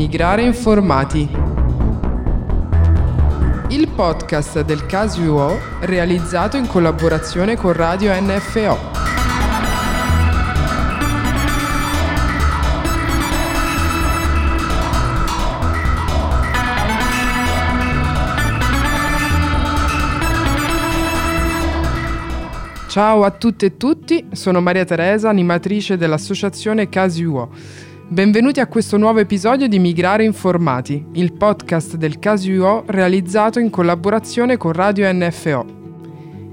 Migrare informati. Il podcast del caso UO realizzato in collaborazione con Radio NFO. Ciao a tutte e tutti, sono Maria Teresa, animatrice dell'associazione Casi UO. Benvenuti a questo nuovo episodio di Migrare Informati, il podcast del Casi UO realizzato in collaborazione con Radio NFO.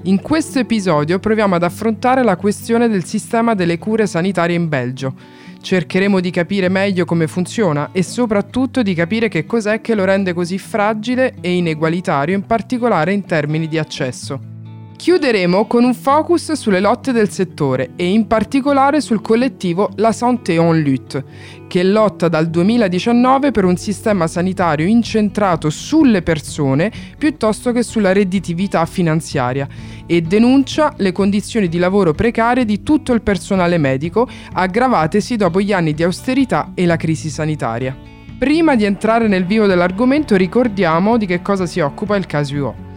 In questo episodio proviamo ad affrontare la questione del sistema delle cure sanitarie in Belgio. Cercheremo di capire meglio come funziona e soprattutto di capire che cos'è che lo rende così fragile e inegualitario, in particolare in termini di accesso. Chiuderemo con un focus sulle lotte del settore e in particolare sul collettivo La Santé en Lutte, che lotta dal 2019 per un sistema sanitario incentrato sulle persone piuttosto che sulla redditività finanziaria e denuncia le condizioni di lavoro precarie di tutto il personale medico, aggravatesi dopo gli anni di austerità e la crisi sanitaria. Prima di entrare nel vivo dell'argomento ricordiamo di che cosa si occupa il caso UO.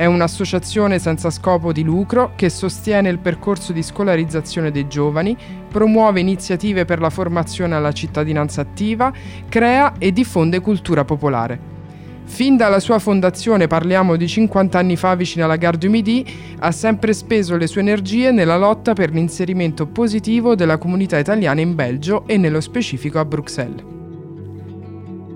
È un'associazione senza scopo di lucro che sostiene il percorso di scolarizzazione dei giovani, promuove iniziative per la formazione alla cittadinanza attiva, crea e diffonde cultura popolare. Fin dalla sua fondazione, parliamo di 50 anni fa vicino alla Gare du Midi, ha sempre speso le sue energie nella lotta per l'inserimento positivo della comunità italiana in Belgio e nello specifico a Bruxelles.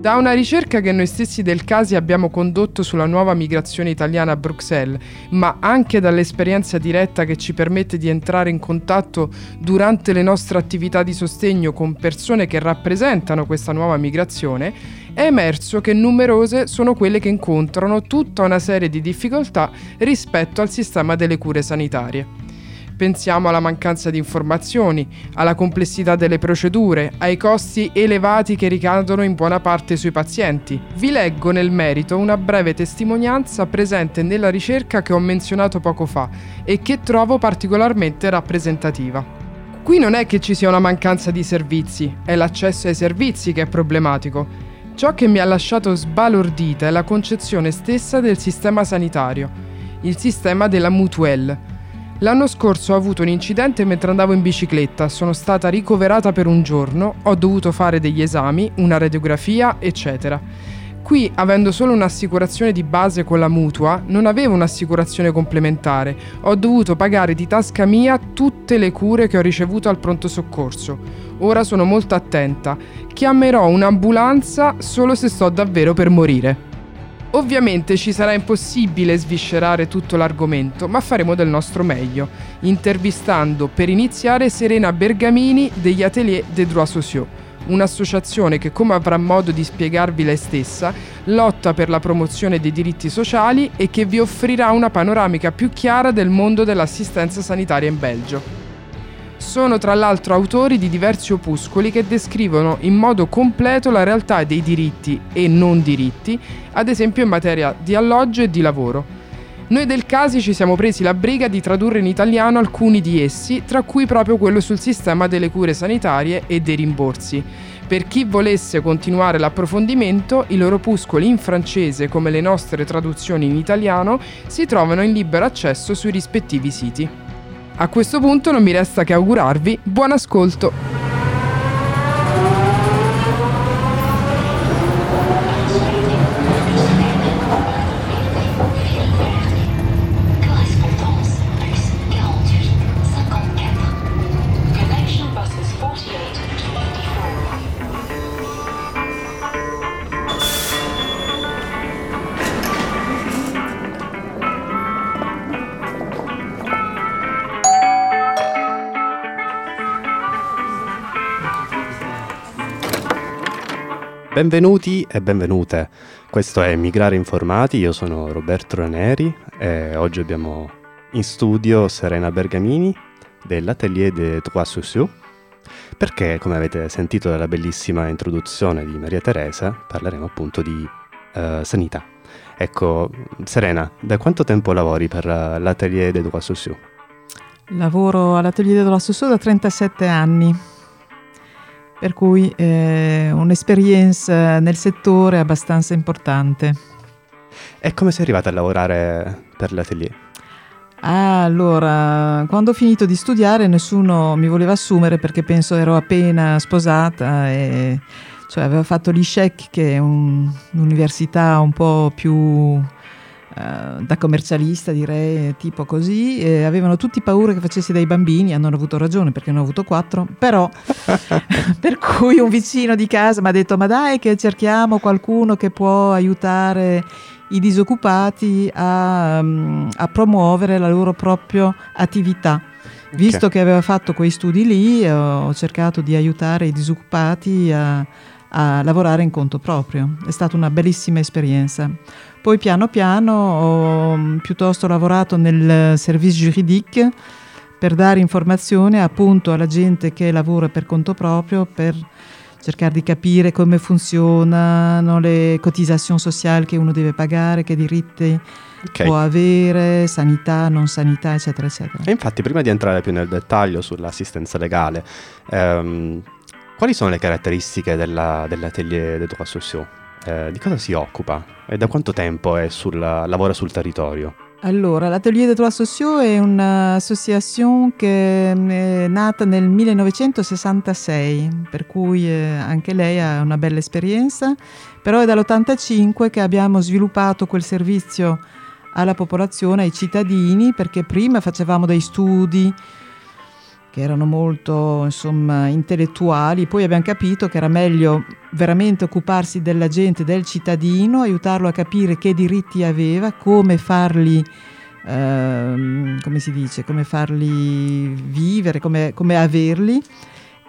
Da una ricerca che noi stessi del Casi abbiamo condotto sulla nuova migrazione italiana a Bruxelles, ma anche dall'esperienza diretta che ci permette di entrare in contatto durante le nostre attività di sostegno con persone che rappresentano questa nuova migrazione, è emerso che numerose sono quelle che incontrano tutta una serie di difficoltà rispetto al sistema delle cure sanitarie. Pensiamo alla mancanza di informazioni, alla complessità delle procedure, ai costi elevati che ricadono in buona parte sui pazienti. Vi leggo nel merito una breve testimonianza presente nella ricerca che ho menzionato poco fa e che trovo particolarmente rappresentativa. Qui non è che ci sia una mancanza di servizi, è l'accesso ai servizi che è problematico. Ciò che mi ha lasciato sbalordita è la concezione stessa del sistema sanitario, il sistema della mutuelle L'anno scorso ho avuto un incidente mentre andavo in bicicletta, sono stata ricoverata per un giorno, ho dovuto fare degli esami, una radiografia, eccetera. Qui, avendo solo un'assicurazione di base con la mutua, non avevo un'assicurazione complementare. Ho dovuto pagare di tasca mia tutte le cure che ho ricevuto al pronto soccorso. Ora sono molto attenta. Chiamerò un'ambulanza solo se sto davvero per morire. Ovviamente ci sarà impossibile sviscerare tutto l'argomento, ma faremo del nostro meglio, intervistando per iniziare Serena Bergamini degli Atelier des Droits Sociaux, un'associazione che, come avrà modo di spiegarvi lei stessa, lotta per la promozione dei diritti sociali e che vi offrirà una panoramica più chiara del mondo dell'assistenza sanitaria in Belgio. Sono tra l'altro autori di diversi opuscoli che descrivono in modo completo la realtà dei diritti e non diritti, ad esempio in materia di alloggio e di lavoro. Noi del Casi ci siamo presi la briga di tradurre in italiano alcuni di essi, tra cui proprio quello sul sistema delle cure sanitarie e dei rimborsi. Per chi volesse continuare l'approfondimento, i loro opuscoli in francese come le nostre traduzioni in italiano si trovano in libero accesso sui rispettivi siti. A questo punto non mi resta che augurarvi buon ascolto. Benvenuti e benvenute. Questo è Migrare Informati, io sono Roberto Raneri e oggi abbiamo in studio Serena Bergamini dell'Atelier des Trois Sociaux perché, come avete sentito dalla bellissima introduzione di Maria Teresa, parleremo appunto di uh, sanità. Ecco, Serena, da quanto tempo lavori per uh, l'Atelier des Trois Sociaux? Lavoro all'Atelier des Trois Sociaux da 37 anni per cui eh, un'esperienza nel settore abbastanza importante. E come sei arrivata a lavorare per l'atelier? Allora, quando ho finito di studiare nessuno mi voleva assumere perché penso ero appena sposata e cioè avevo fatto l'ISHEC che è un, un'università un po' più eh, da commercialista direi, tipo così, e avevano tutti paura che facessi dei bambini, hanno avuto ragione perché ne ho avuto quattro, però per cui un vicino di casa mi ha detto ma dai che cerchiamo qualcuno che può aiutare i disoccupati a, mm, a promuovere la loro propria attività. Visto okay. che aveva fatto quei studi lì, ho cercato di aiutare i disoccupati a, a lavorare in conto proprio. È stata una bellissima esperienza. Poi piano piano ho mm, piuttosto lavorato nel service juridique per dare informazione appunto alla gente che lavora per conto proprio, per cercare di capire come funzionano le cotisazioni sociali che uno deve pagare, che diritti okay. può avere, sanità, non sanità, eccetera, eccetera. E infatti, prima di entrare più nel dettaglio sull'assistenza legale, ehm, quali sono le caratteristiche della, dell'atelier de droit sociaux? Eh, di cosa si occupa e da quanto tempo sul, lavora sul territorio? Allora, l'Atelier des droits sociaux è un'associazione che è nata nel 1966, per cui eh, anche lei ha una bella esperienza, però è dall'85 che abbiamo sviluppato quel servizio alla popolazione, ai cittadini, perché prima facevamo dei studi che erano molto insomma, intellettuali, poi abbiamo capito che era meglio veramente occuparsi della gente, del cittadino, aiutarlo a capire che diritti aveva, come farli, ehm, come dice, come farli vivere, come, come averli.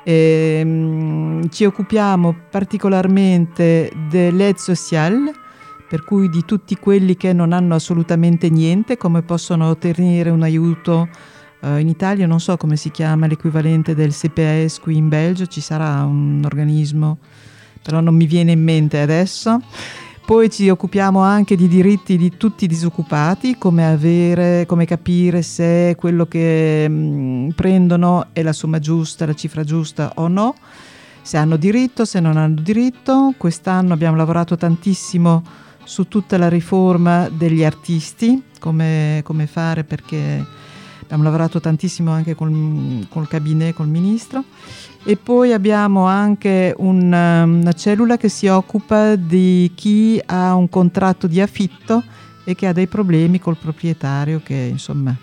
E, um, ci occupiamo particolarmente dell'aide sociale, per cui di tutti quelli che non hanno assolutamente niente, come possono ottenere un aiuto Uh, in Italia non so come si chiama l'equivalente del CPS qui in Belgio, ci sarà un organismo, però non mi viene in mente adesso. Poi ci occupiamo anche di diritti di tutti i disoccupati, come, avere, come capire se quello che mh, mm, prendono è la somma giusta, la cifra giusta o no, se hanno diritto, se non hanno diritto. Quest'anno abbiamo lavorato tantissimo su tutta la riforma degli artisti, come, come fare perché abbiamo lavorato tantissimo anche col, col cabinet, col ministro e poi abbiamo anche un, um, una cellula che si occupa di chi ha un contratto di affitto e che ha dei problemi col proprietario che insomma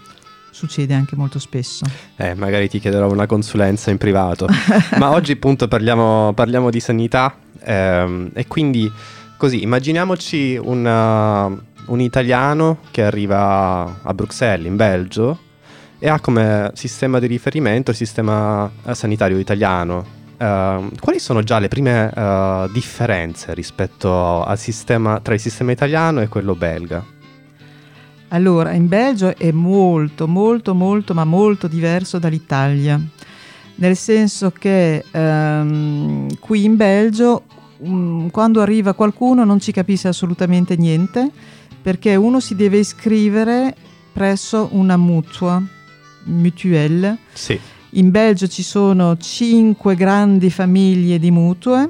succede anche molto spesso. Eh, magari ti chiederò una consulenza in privato, ma oggi appunto parliamo, parliamo di sanità ehm, e quindi così immaginiamoci una, un italiano che arriva a Bruxelles in Belgio e ha come sistema di riferimento il sistema eh, sanitario italiano. Uh, quali sono già le prime uh, differenze rispetto al sistema, tra il sistema italiano e quello belga? Allora, in Belgio è molto, molto, molto, ma molto diverso dall'Italia, nel senso che um, qui in Belgio um, quando arriva qualcuno non ci capisce assolutamente niente perché uno si deve iscrivere presso una mutua mutuelle. Sì. In Belgio ci sono cinque grandi famiglie di mutue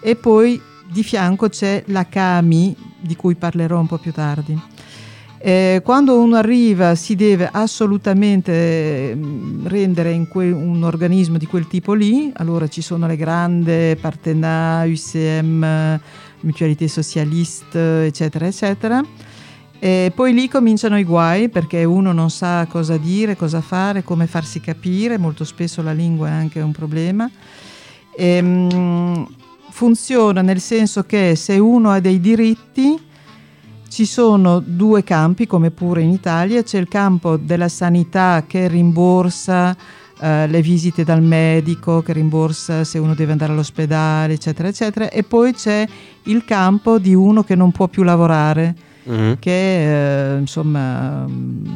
e poi di fianco c'è la CAMI, di cui parlerò un po' più tardi. Eh, quando uno arriva si deve assolutamente mm, rendere in que- un organismo di quel tipo lì, allora ci sono le grandi Partenat, UCM, Mutualité Socialiste, eccetera, eccetera e poi lì cominciano i guai perché uno non sa cosa dire, cosa fare, come farsi capire, molto spesso la lingua è anche un problema. E, um, funziona nel senso che se uno ha dei diritti ci sono due campi, come pure in Italia, c'è il campo della sanità che rimborsa uh, le visite dal medico, che rimborsa se uno deve andare all'ospedale, eccetera, eccetera, e poi c'è il campo di uno che non può più lavorare mm-hmm. che eh, insomma mm,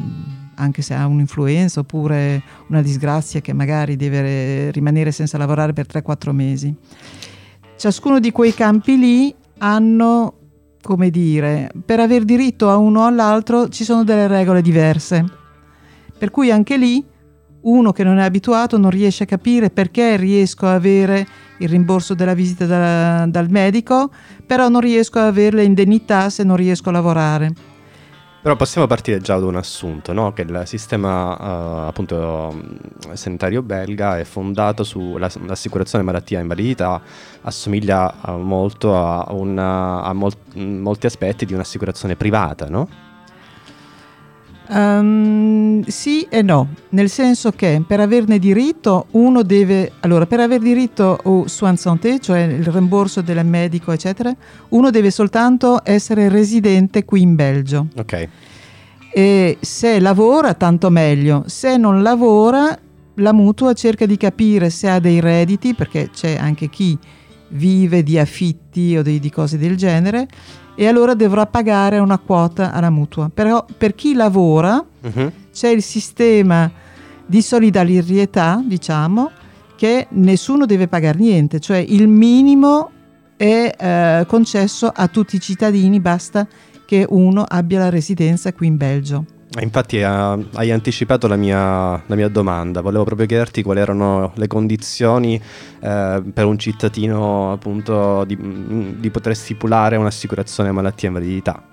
anche se ha un'influenza oppure una disgrazia che magari deve rimanere senza lavorare per 3-4 mesi. Ciascuno di quei campi lì hanno, come dire, per aver diritto a uno o all'altro ci sono delle regole diverse. Per cui anche lì uno che non è abituato non riesce a capire perché riesco a avere il rimborso della visita da, dal medico, però non riesco a avere le indennità se non riesco a lavorare. Però possiamo partire già da un assunto, no? che il sistema uh, appunto sanitario belga è fondato sull'assicurazione malattia e invalidità, assomiglia uh, molto a, una, a mol- molti aspetti di un'assicurazione privata, no? Um, sì e no, nel senso che per averne diritto uno deve, allora per aver diritto au soin santé, cioè il rimborso del medico eccetera, uno deve soltanto essere residente qui in Belgio. Ok. E se lavora tanto meglio, se non lavora la mutua cerca di capire se ha dei redditi, perché c'è anche chi vive di affitti o di, di cose del genere e allora dovrà pagare una quota alla mutua. Però per chi lavora uh-huh. c'è il sistema di solidarietà, diciamo, che nessuno deve pagare niente, cioè il minimo è eh, concesso a tutti i cittadini, basta che uno abbia la residenza qui in Belgio. Infatti eh, hai anticipato la mia, la mia, domanda, volevo proprio chiederti quali erano le condizioni eh, per un cittadino appunto di, di, poter stipulare un'assicurazione malattia e invalidità.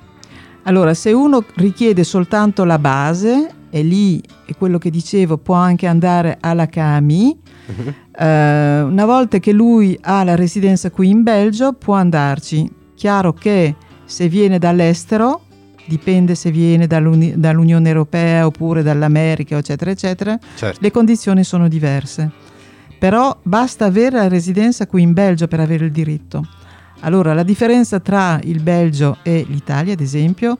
Allora, se uno richiede soltanto la base, e lì è quello che dicevo, può anche andare alla CAMI, uh-huh. eh, una volta che lui ha la residenza qui in Belgio può andarci. Chiaro che se viene dall'estero dipende se viene dall'Uni- dall'Unione Europea oppure dall'America, eccetera, eccetera, certo. le condizioni sono diverse. Però basta avere la residenza qui in Belgio per avere il diritto. Allora, la differenza tra il Belgio e l'Italia, ad esempio,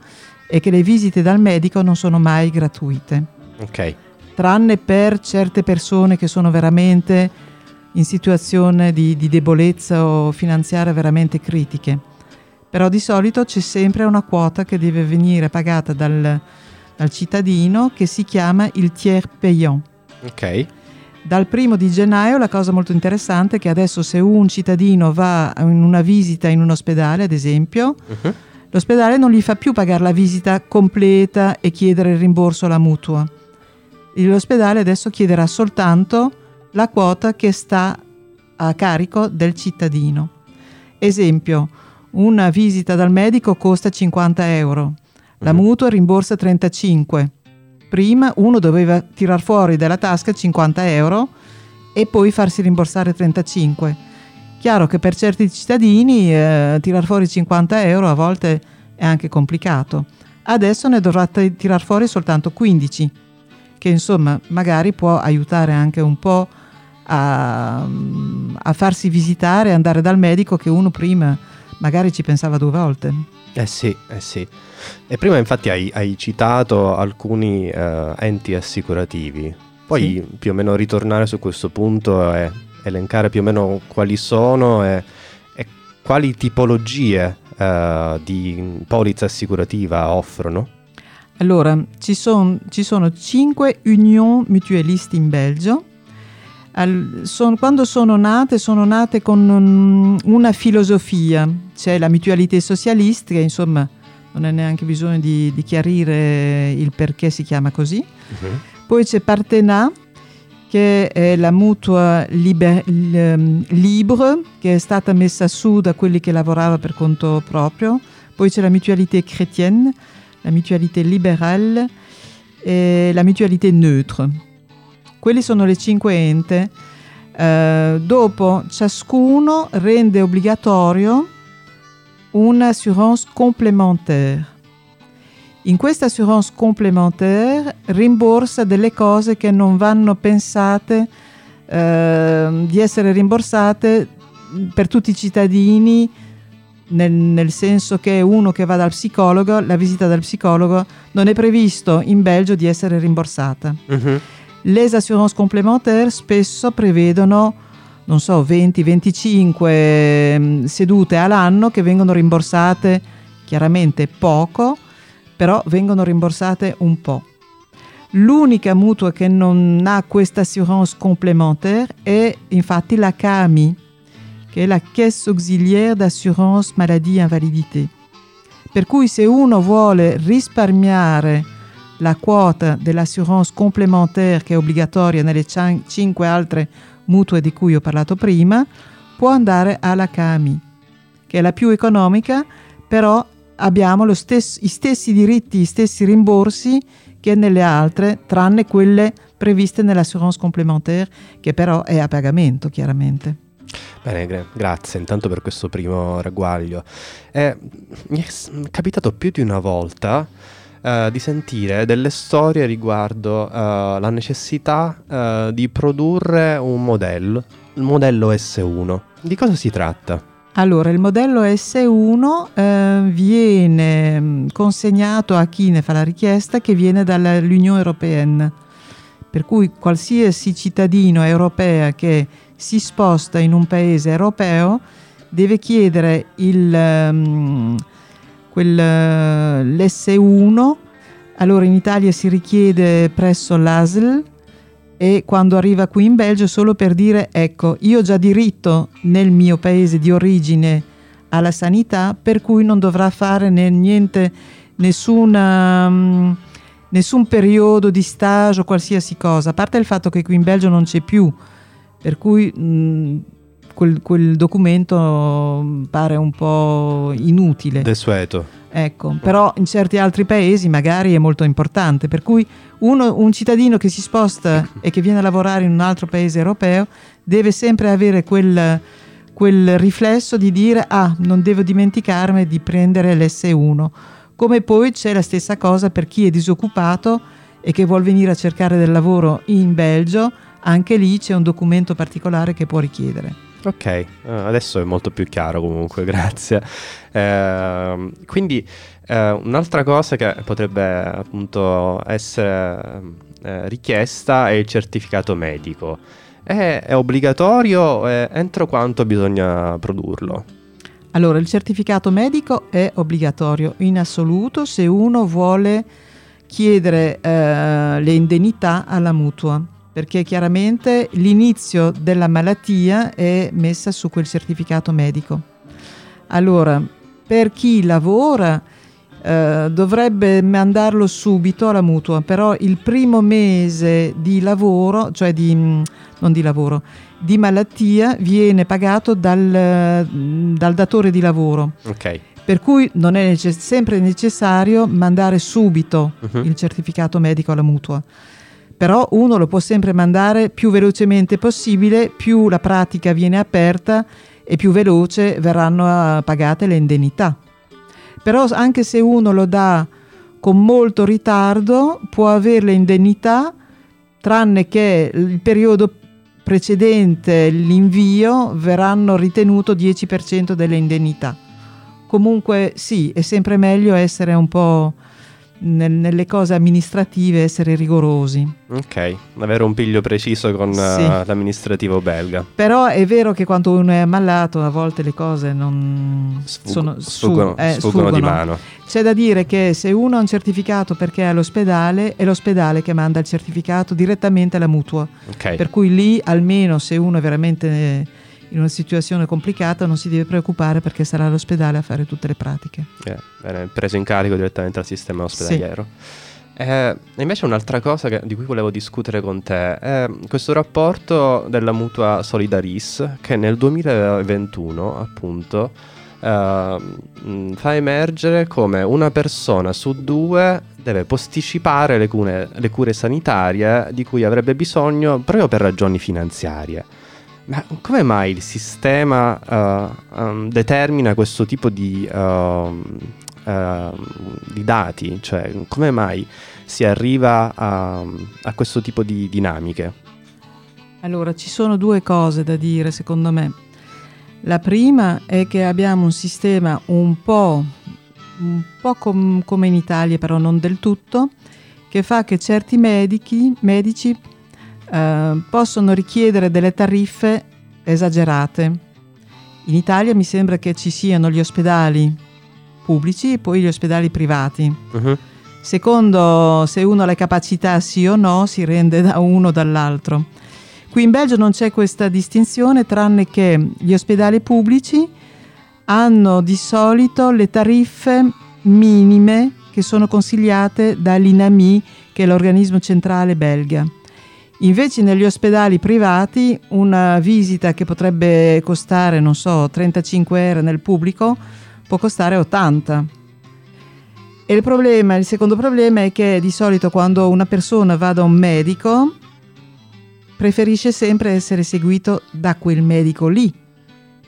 è che le visite dal medico non sono mai gratuite. Ok. Tranne per certe persone che sono veramente in situazione di, di debolezza o finanziaria veramente critiche però di solito c'è sempre una quota che deve venire pagata dal, dal cittadino che si chiama il tiers payant. Ok. Dal primo di gennaio la cosa molto interessante è che adesso se un cittadino va in una visita in un ospedale, ad esempio, uh-huh. l'ospedale non gli fa più pagare la visita completa e chiedere il rimborso alla mutua. L'ospedale adesso chiederà soltanto la quota che sta a carico del cittadino. Esempio, una visita dal medico costa 50 euro, la mhm. mutua rimborsa 35. Prima uno doveva tirar fuori dalla tasca 50 euro e poi farsi rimborsare 35. Chiaro che per certi cittadini eh, tirar fuori 50 euro a volte è anche complicato. Adesso ne dovrà t- tirar fuori soltanto 15, che insomma magari può aiutare anche un po' a, a farsi visitare, andare dal medico che uno prima magari ci pensava due volte. Eh sì, eh sì. E prima infatti hai, hai citato alcuni uh, enti assicurativi. Puoi sì. più o meno ritornare su questo punto e elencare più o meno quali sono e, e quali tipologie uh, di polizza assicurativa offrono? Allora, ci, son, ci sono cinque union mutualisti in Belgio al, son, quando sono nate, sono nate con un, una filosofia, c'è la mutualité socialiste, che insomma non è neanche bisogno di, di chiarire il perché si chiama così. Uh-huh. Poi c'è Partenat, che è la mutua liber, libre, che è stata messa su da quelli che lavoravano per conto proprio. Poi c'è la mutualité chrétienne, la mutualité libérale e la mutualité neutre quelli sono le cinque ente. Eh, dopo ciascuno rende obbligatorio un'assurance complémentaire. In questa assurance complémentaire rimborsa delle cose che non vanno pensate eh, di essere rimborsate per tutti i cittadini, nel, nel, senso che uno che va dal psicologo, la visita dal psicologo non è previsto in Belgio di essere rimborsata. Uh-huh. Les assurances complémentaires spesso prevedono, non so, 20-25 mm, sedute all'anno che vengono rimborsate chiaramente poco, però vengono rimborsate un po'. L'unica mutua che non ha questa assurance complémentaire è infatti la CAMI, che è la Caisse Auxiliaire d'Assurance Maladie Invalidité. Per cui se uno vuole risparmiare la quota dell'assurance complémentaire che è obbligatoria nelle cin- cinque altre mutue di cui ho parlato prima, può andare alla CAMI, che è la più economica, però abbiamo stesso, i stessi diritti, i stessi rimborsi che nelle altre, tranne quelle previste nell'assurance complémentaire, che però è a pagamento chiaramente. Bene, grazie intanto per questo primo ragguaglio. Eh, mi è capitato più di una volta eh, di sentire delle storie riguardo eh, la necessità eh, di produrre un modello, il modello S1. Di cosa si tratta? Allora, il modello S1 eh, viene mm, consegnato a chi ne fa la richiesta che viene dall'Unione Europea, per cui qualsiasi cittadino europeo che si sposta in un paese europeo deve chiedere il, um, l'S1, allora in Italia si richiede presso l'ASL e quando arriva qui in Belgio solo per dire ecco io ho già diritto nel mio paese di origine alla sanità per cui non dovrà fare niente nessuna, um, nessun periodo di stage o qualsiasi cosa. A parte il fatto che qui in Belgio non c'è più per cui mh, quel, quel, documento pare un po' inutile desueto Ecco, però in certi altri paesi magari è molto importante, per cui uno, un cittadino che si sposta e che viene a lavorare in un altro paese europeo deve sempre avere quel, quel riflesso di dire ah, non devo dimenticarmi di prendere l'S1. Come poi c'è la stessa cosa per chi è disoccupato e che vuole venire a cercare del lavoro in Belgio, anche lì c'è un documento particolare che può richiedere. Ok, eh, adesso è molto più chiaro comunque, grazie. Eh, quindi eh, un'altra cosa che potrebbe appunto essere eh, richiesta è il certificato medico. È, è obbligatorio? entro quanto bisogna produrlo? Allora, il certificato medico è obbligatorio in assoluto se uno vuole chiedere le indennità alla mutua perché chiaramente l'inizio della malattia è messa su quel certificato medico. Allora, per chi lavora eh, dovrebbe mandarlo subito alla mutua, però il primo mese di lavoro, cioè di, mm, non di lavoro, di malattia viene pagato dal, mm, dal datore di lavoro. Ok. Per cui non è necess- sempre necessario mandare subito uh-huh. il certificato medico alla mutua però uno lo può sempre mandare più velocemente possibile, più la pratica viene aperta e più veloce verranno eh, pagate le indennità. Però anche se uno lo dà con molto ritardo, può avere le indennità, tranne che il periodo precedente l'invio verranno ritenuto 10% delle indennità. Comunque sì, è sempre meglio essere un po' nel, nelle cose amministrative essere rigorosi. Ok, avere un piglio preciso con sì. uh, l'amministrativo belga. Però è vero che quando uno è ammalato a volte le cose non Sfug- sono, sfuggono, su, eh, sfuggono, sfuggono, di mano. C'è da dire che se uno ha un certificato perché è all'ospedale, è l'ospedale che manda il certificato direttamente alla mutua. Okay. Per cui lì almeno se uno è veramente in una situazione complicata non si deve preoccupare perché sarà all'ospedale a fare tutte le pratiche. Eh, viene preso in carico direttamente dal sistema ospedaliero. Sì. Eh, invece un'altra cosa che, di cui volevo discutere con te è questo rapporto della mutua Solidaris che nel 2021 appunto eh, fa emergere come una persona su due deve posticipare le cure, le cure sanitarie di cui avrebbe bisogno proprio per ragioni finanziarie. Ma come mai il sistema uh, um, determina questo tipo di, uh, uh, di, dati? Cioè, come mai si arriva a, a questo tipo di dinamiche? Allora, ci sono due cose da dire, secondo me. La prima è che abbiamo un sistema un po', un po com- come in Italia, però non del tutto, che fa che certi medici, medici eh, possono richiedere delle tariffe esagerate. In Italia mi sembra che ci siano gli ospedali pubblici e poi gli ospedali privati. Uh-huh. Secondo se uno ha le capacità sì o no, si rende da uno o dall'altro. Qui in Belgio non c'è questa distinzione, tranne che gli ospedali pubblici hanno di solito le tariffe minime che sono consigliate dall'INAMI, che è l'organismo centrale belga. Invece negli ospedali privati una visita che potrebbe costare, non so, 35 euro nel pubblico può costare 80. E il problema, il secondo problema è che di solito quando una persona va da un medico preferisce sempre essere seguito da quel medico lì.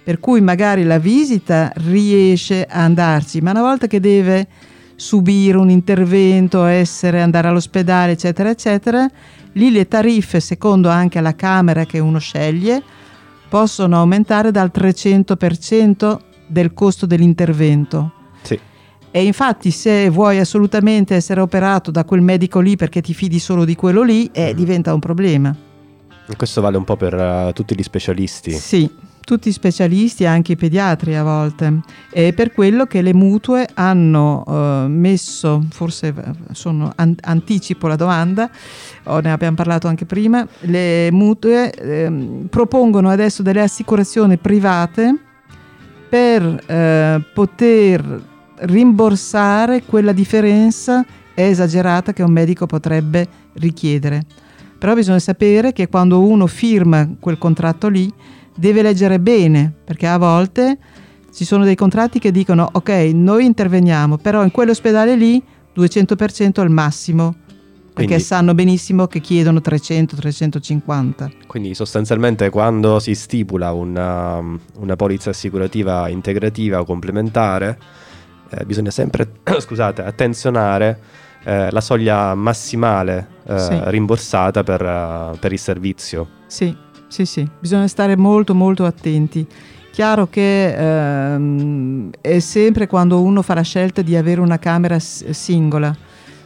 Per cui magari la visita riesce a andarci, ma una volta che deve subire un intervento, essere, andare all'ospedale, eccetera, eccetera, lì le tariffe, secondo anche la Camera che uno sceglie, possono aumentare dal 300% del costo dell'intervento. Sì. E infatti se vuoi assolutamente essere operato da quel medico lì perché ti fidi solo di quello lì, eh, mm. diventa un problema. Questo vale un po' per uh, tutti gli specialisti. Sì, tutti specialisti, anche i pediatri a volte. È per quello che le mutue hanno uh, messo, forse sono, an- anticipo la domanda, o ne abbiamo parlato anche prima, le mutue eh, propongono adesso delle assicurazioni private per eh, poter rimborsare quella differenza esagerata che un medico potrebbe richiedere. Però bisogna sapere che quando uno firma quel contratto lì deve leggere bene, perché a volte ci sono dei contratti che dicono ok, noi interveniamo, però in quell'ospedale lì 200% al massimo, perché quindi, sanno benissimo che chiedono 300-350. Quindi sostanzialmente quando si stipula una, una polizza assicurativa integrativa o complementare, eh, bisogna sempre scusate, attenzionare eh, la soglia massimale eh, sì. rimborsata per, uh, per il servizio. Sì, sì, sì, bisogna stare molto molto attenti. Chiaro che ehm, è sempre quando uno fa la scelta di avere una camera s- singola.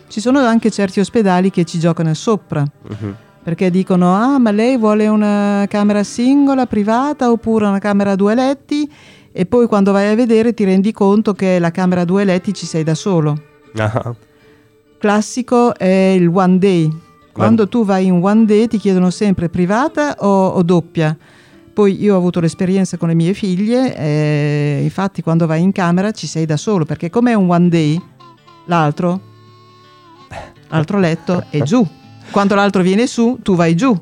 Ci sono anche certi ospedali che ci giocano sopra. Uh-huh. Perché dicono: Ah, ma lei vuole una camera singola, privata, oppure una camera a due letti? E poi quando vai a vedere ti rendi conto che la camera a due letti ci sei da solo. Uh-huh. Classico è il one day, quando tu vai in one day ti chiedono sempre privata o, o doppia. Poi io ho avuto l'esperienza con le mie figlie, e infatti quando vai in camera ci sei da solo, perché come è un one day, l'altro, l'altro letto è giù. Quando l'altro viene su, tu vai giù.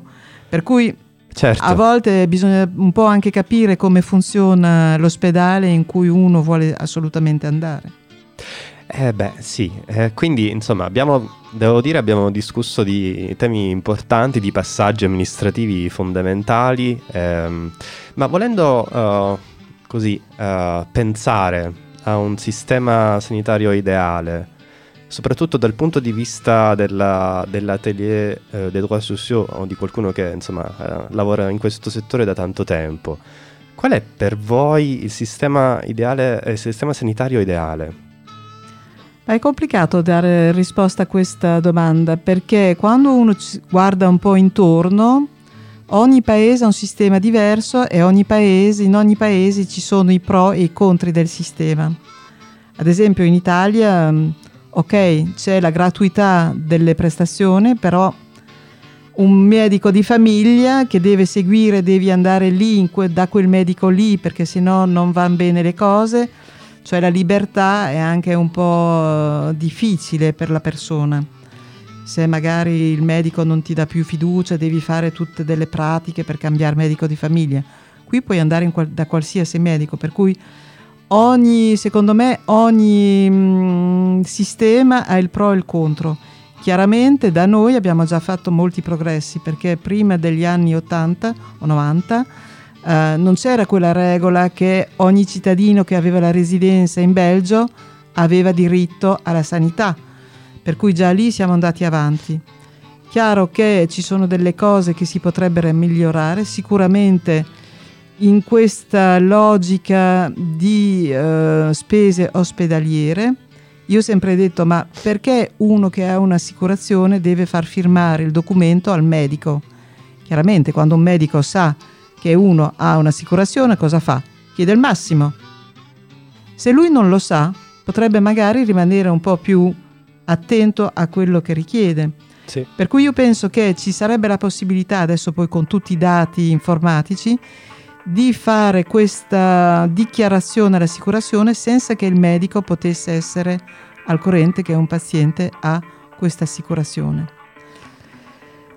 Per cui certo. a volte bisogna un po' anche capire come funziona l'ospedale in cui uno vuole assolutamente andare. Eh beh, sì, eh, quindi insomma abbiamo, devo dire, abbiamo discusso di temi importanti, di passaggi amministrativi fondamentali, ehm, ma volendo uh, così uh, pensare a un sistema sanitario ideale, soprattutto dal punto di vista della, dell'atelier eh, des droits sociaux o di qualcuno che insomma eh, lavora in questo settore da tanto tempo, qual è per voi il sistema, ideale, il sistema sanitario ideale? È complicato dare risposta a questa domanda perché quando uno guarda un po' intorno, ogni paese ha un sistema diverso e ogni paese, in ogni paese ci sono i pro e i contro del sistema. Ad esempio in Italia, mm, ok, c'è la gratuità delle prestazioni, però un medico di famiglia che deve seguire, devi andare lì da quel medico lì perché sennò non vanno bene le cose cioè la libertà è anche un po' difficile per la persona. Se magari il medico non ti dà più fiducia, devi fare tutte delle pratiche per cambiare medico di famiglia. Qui puoi andare qual- da qualsiasi medico, per cui ogni, secondo me ogni mh, mm, sistema ha il pro e il contro. Chiaramente da noi abbiamo già fatto molti progressi perché prima degli anni 80 o 90 eh, non c'era quella regola che ogni cittadino che aveva la residenza in Belgio aveva diritto alla sanità, per cui già lì siamo andati avanti. Chiaro che ci sono delle cose che si potrebbero migliorare, sicuramente in questa logica di uh, spese ospedaliere. Io ho sempre detto, ma perché uno che ha un'assicurazione deve far firmare il documento al medico? Chiaramente quando un medico sa che uno ha un'assicurazione, cosa fa? Chiede il massimo. Se lui non lo sa, potrebbe magari rimanere un po' più attento a quello che richiede. Sì. Per cui io penso che ci sarebbe la possibilità, adesso poi con tutti i dati informatici, di fare questa dichiarazione all'assicurazione senza che il medico potesse essere al corrente che un paziente ha questa assicurazione.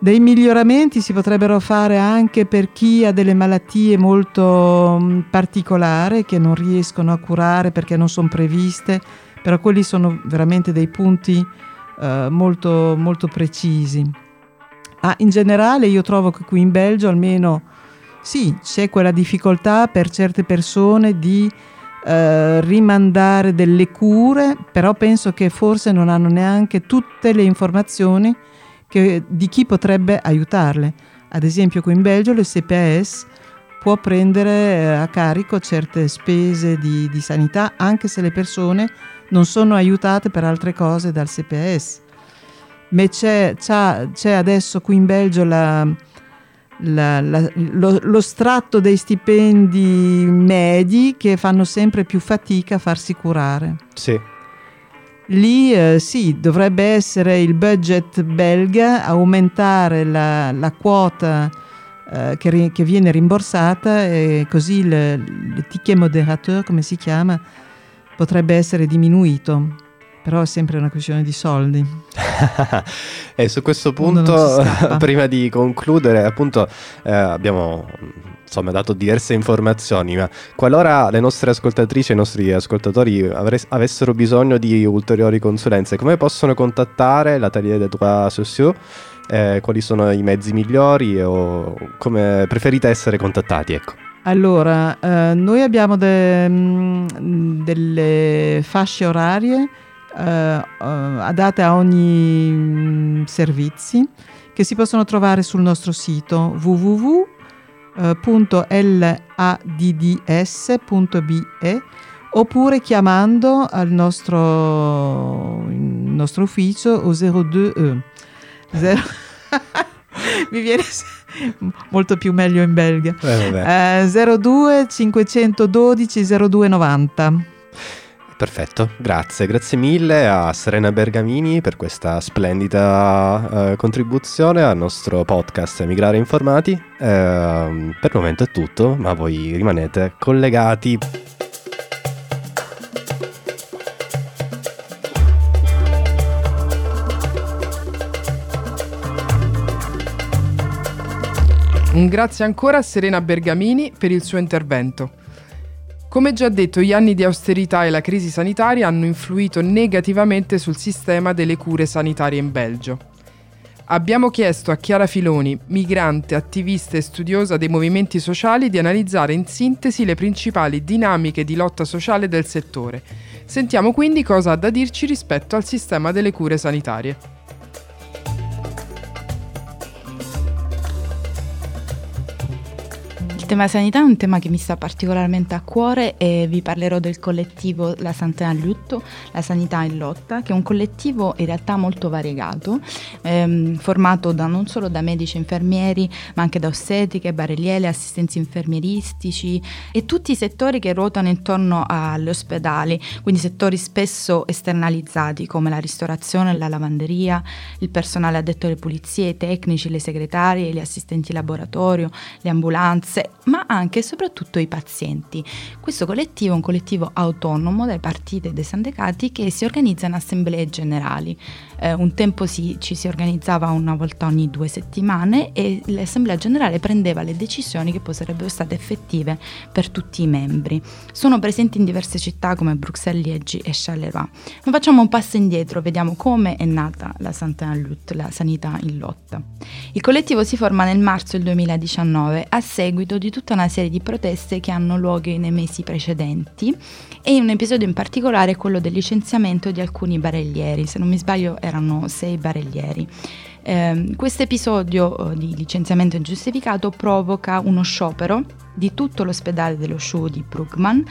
Dei miglioramenti si potrebbero fare anche per chi ha delle malattie molto mm, particolari che non riescono a curare perché non sono previste, però quelli sono veramente dei punti eh, molto, molto precisi. Ah, in generale io trovo che qui in Belgio almeno sì, c'è quella difficoltà per certe persone di eh, rimandare delle cure, però penso che forse non hanno neanche tutte le informazioni che, di chi potrebbe aiutarle. Ad esempio qui in Belgio le CPS può prendere eh, a carico certe spese di, di, sanità anche se le persone non sono aiutate per altre cose dal CPS. Ma c'è, c'è adesso qui in Belgio la, la, la, lo, lo, stratto dei stipendi medi che fanno sempre più fatica a farsi curare. Sì. Lì eh, sì, dovrebbe essere il budget belga aumentare la, la quota eh, che, ri, che, viene rimborsata e così il, il ticket moderateur, come si chiama, potrebbe essere diminuito. Però è sempre una questione di soldi. e su questo punto, prima di concludere, appunto, eh, abbiamo insomma dato diverse informazioni, ma qualora le nostre ascoltatrici e i nostri ascoltatori avres- avessero bisogno di ulteriori consulenze, come possono contattare l'Atelier des Droits Sociaux? Eh, quali sono i mezzi migliori o come preferite essere contattati? Ecco. Allora, eh, noi abbiamo de- mm, delle fasce orarie eh, adatte a ogni mm, servizio che si possono trovare sul nostro sito www.ladds.be oppure chiamando al nostro, nostro ufficio o 02 eh, Zero... mi viene molto più meglio in belga eh, eh, 02 512 0290 Perfetto, grazie, grazie mille a Serena Bergamini per questa splendida uh, contribuzione al nostro podcast Emigrare Informati. Uh, per il momento è tutto, ma voi rimanete collegati. Un grazie ancora a Serena Bergamini per il suo intervento. Come già detto, gli anni di austerità e la crisi sanitaria hanno influito negativamente sul sistema delle cure sanitarie in Belgio. Abbiamo chiesto a Chiara Filoni, migrante, attivista e studiosa dei movimenti sociali, di analizzare in sintesi le principali dinamiche di lotta sociale del settore. Sentiamo quindi cosa ha da dirci rispetto al sistema delle cure sanitarie. Tema sanità è un tema che mi sta particolarmente a cuore e vi parlerò del collettivo La Sanità in Lutto, la sanità in lotta, che è un collettivo in realtà molto variegato, ehm, formato da, non solo da medici e infermieri, ma anche da ostetriche, barelliere, assistenti infermieristici e tutti i settori che ruotano intorno agli ospedali, quindi settori spesso esternalizzati come la ristorazione, la lavanderia, il personale addetto alle pulizie, i tecnici, le segretarie, gli assistenti laboratorio, le ambulanze ma anche e soprattutto i pazienti. Questo collettivo è un collettivo autonomo dai partiti e dai sindacati che si organizza in assemblee generali. Eh, un tempo si, ci si organizzava una volta ogni due settimane e l'assemblea generale prendeva le decisioni che poi sarebbero state effettive per tutti i membri. Sono presenti in diverse città come Bruxelles, Liegi e Charleroi. Ma facciamo un passo indietro, vediamo come è nata la Santé en lutte, la sanità in lotta. Il collettivo si forma nel marzo del 2019 a seguito di tutta una serie di proteste che hanno luogo nei mesi precedenti e un episodio in particolare è quello del licenziamento di alcuni barellieri, se non mi sbaglio erano sei barellieri. Eh, questo episodio eh, di licenziamento ingiustificato provoca uno sciopero di tutto l'ospedale dello show di Brugman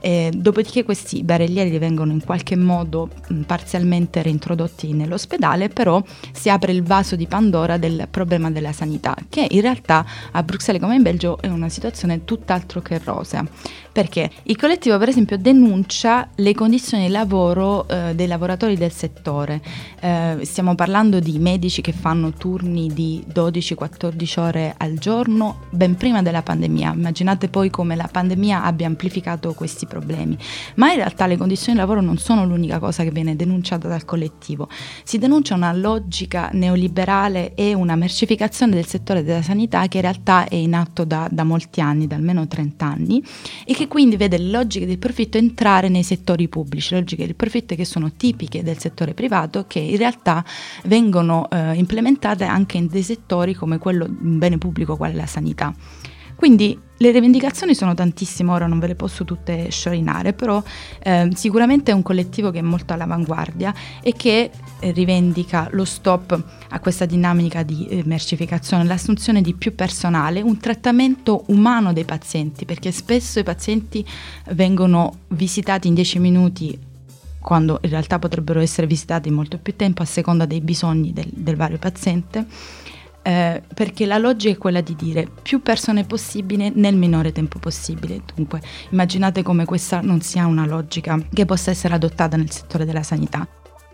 eh, dopodiché questi barellieri vengono in qualche modo mh, parzialmente reintrodotti nell'ospedale, però si apre il vaso di Pandora del problema della sanità, che in realtà a Bruxelles come in Belgio è una situazione tutt'altro che rosea. Perché il collettivo, per esempio, denuncia le condizioni di lavoro eh, dei lavoratori del settore. Eh, stiamo parlando di medici che fanno turni di 12-14 ore al giorno ben prima della pandemia. Immaginate poi come la pandemia abbia amplificato questi problemi. Ma in realtà le condizioni di lavoro non sono l'unica cosa che viene denunciata dal collettivo. Si denuncia una logica neoliberale e una mercificazione del settore della sanità che in realtà è in atto da, da molti anni, da almeno 30 anni, e che quindi vede le logiche del profitto entrare nei settori pubblici, logiche del profitto che sono tipiche del settore privato, che in realtà vengono eh, implementate anche in dei settori come quello di un bene pubblico quale la sanità. Quindi le rivendicazioni sono tantissime, ora non ve le posso tutte sciorinare, però eh, sicuramente è un collettivo che è molto all'avanguardia e che eh, rivendica lo stop a questa dinamica di eh, mercificazione, l'assunzione di più personale, un trattamento umano dei pazienti, perché spesso i pazienti vengono visitati in 10 minuti quando in realtà potrebbero essere visitati in molto più tempo a seconda dei bisogni del, del vario paziente eh, perché la logica è quella di dire più persone possibile nel minore tempo possibile. Dunque, immaginate come questa non sia una logica che possa essere adottata nel settore della sanità.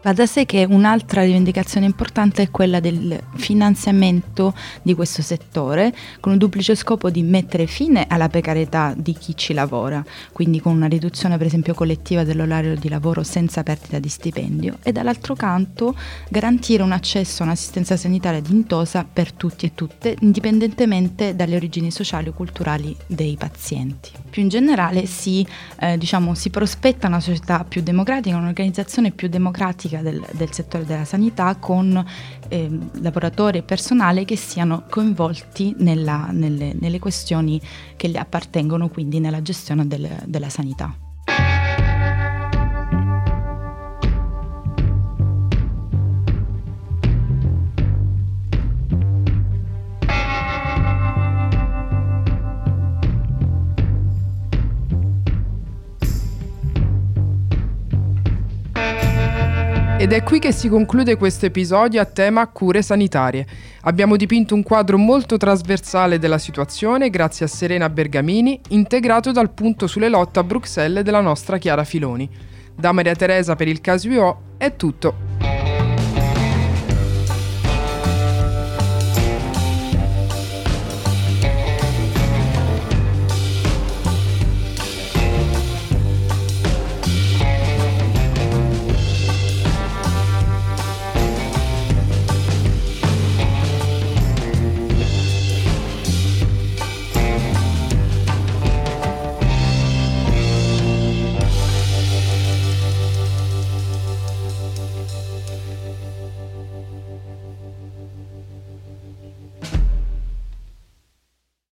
Va da sé che un'altra rivendicazione importante è quella del finanziamento di questo settore, con il duplice scopo di mettere fine alla precarietà di chi ci lavora, quindi con una riduzione per esempio collettiva dell'orario di lavoro senza perdita di stipendio, e dall'altro canto garantire un accesso a un'assistenza sanitaria dignitosa per tutti e tutte, indipendentemente dalle origini sociali o culturali dei pazienti. Più in generale si, eh, diciamo, si prospetta una società più democratica, un'organizzazione più democratica specifica del, del settore della sanità con eh, lavoratori e personale che siano coinvolti nella, nelle, nelle, questioni che gli appartengono, quindi nella gestione del, della sanità. Ed è qui che si conclude questo episodio a tema cure sanitarie. Abbiamo dipinto un quadro molto trasversale della situazione grazie a Serena Bergamini, integrato dal punto sulle lotte a Bruxelles della nostra Chiara Filoni. Da Maria Teresa per il caso UO è tutto.